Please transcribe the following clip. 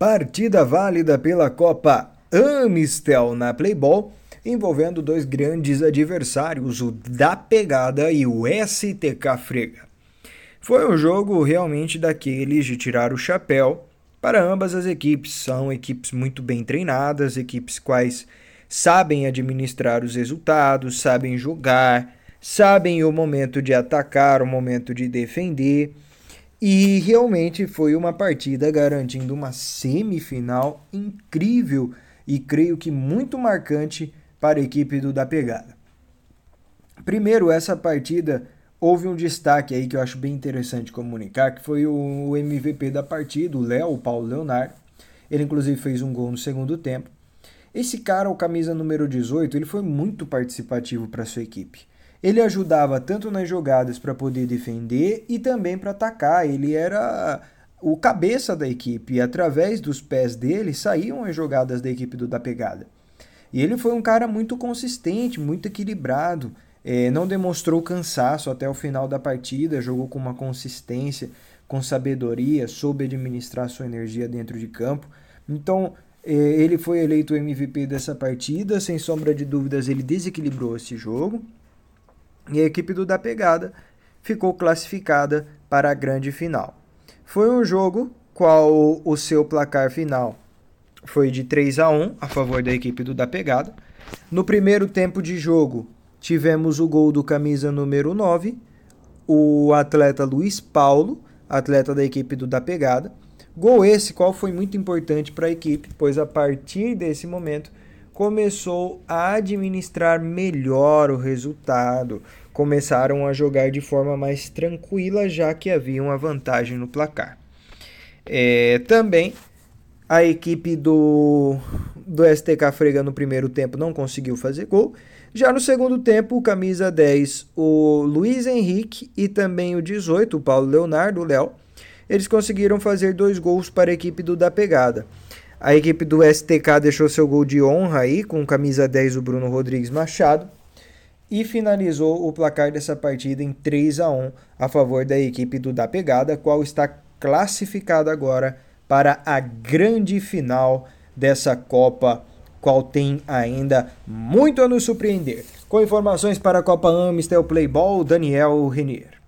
Partida válida pela Copa Amistel na Playball, envolvendo dois grandes adversários, o Da Pegada e o STK Frega. Foi um jogo realmente daqueles de tirar o chapéu para ambas as equipes. São equipes muito bem treinadas, equipes quais sabem administrar os resultados, sabem jogar, sabem o momento de atacar, o momento de defender e realmente foi uma partida garantindo uma semifinal incrível e creio que muito marcante para a equipe do Da Pegada. Primeiro, essa partida houve um destaque aí que eu acho bem interessante comunicar, que foi o MVP da partida, o Léo, o Paulo Leonardo. Ele inclusive fez um gol no segundo tempo. Esse cara, o camisa número 18, ele foi muito participativo para sua equipe. Ele ajudava tanto nas jogadas para poder defender e também para atacar. Ele era o cabeça da equipe e através dos pés dele saíam as jogadas da equipe do da pegada. E ele foi um cara muito consistente, muito equilibrado. É, não demonstrou cansaço até o final da partida, jogou com uma consistência, com sabedoria, soube administrar sua energia dentro de campo. Então, é, ele foi eleito MVP dessa partida, sem sombra de dúvidas, ele desequilibrou esse jogo. E a equipe do Da Pegada ficou classificada para a grande final. Foi um jogo qual o seu placar final foi de 3 a 1 a favor da equipe do Da Pegada. No primeiro tempo de jogo, tivemos o gol do camisa número 9, o atleta Luiz Paulo, atleta da equipe do Da Pegada. Gol esse qual foi muito importante para a equipe, pois a partir desse momento começou a administrar melhor o resultado, começaram a jogar de forma mais tranquila, já que havia uma vantagem no placar. É, também a equipe do, do STK Frega no primeiro tempo não conseguiu fazer gol. Já no segundo tempo, o camisa 10, o Luiz Henrique e também o 18, o Paulo Leonardo, o Léo, eles conseguiram fazer dois gols para a equipe do Da Pegada. A equipe do STK deixou seu gol de honra aí com camisa 10 o Bruno Rodrigues Machado e finalizou o placar dessa partida em 3 a 1 a favor da equipe do Da Pegada, qual está classificada agora para a grande final dessa Copa, qual tem ainda muito a nos surpreender. Com informações para a Copa Amistel Playball, Daniel Renier.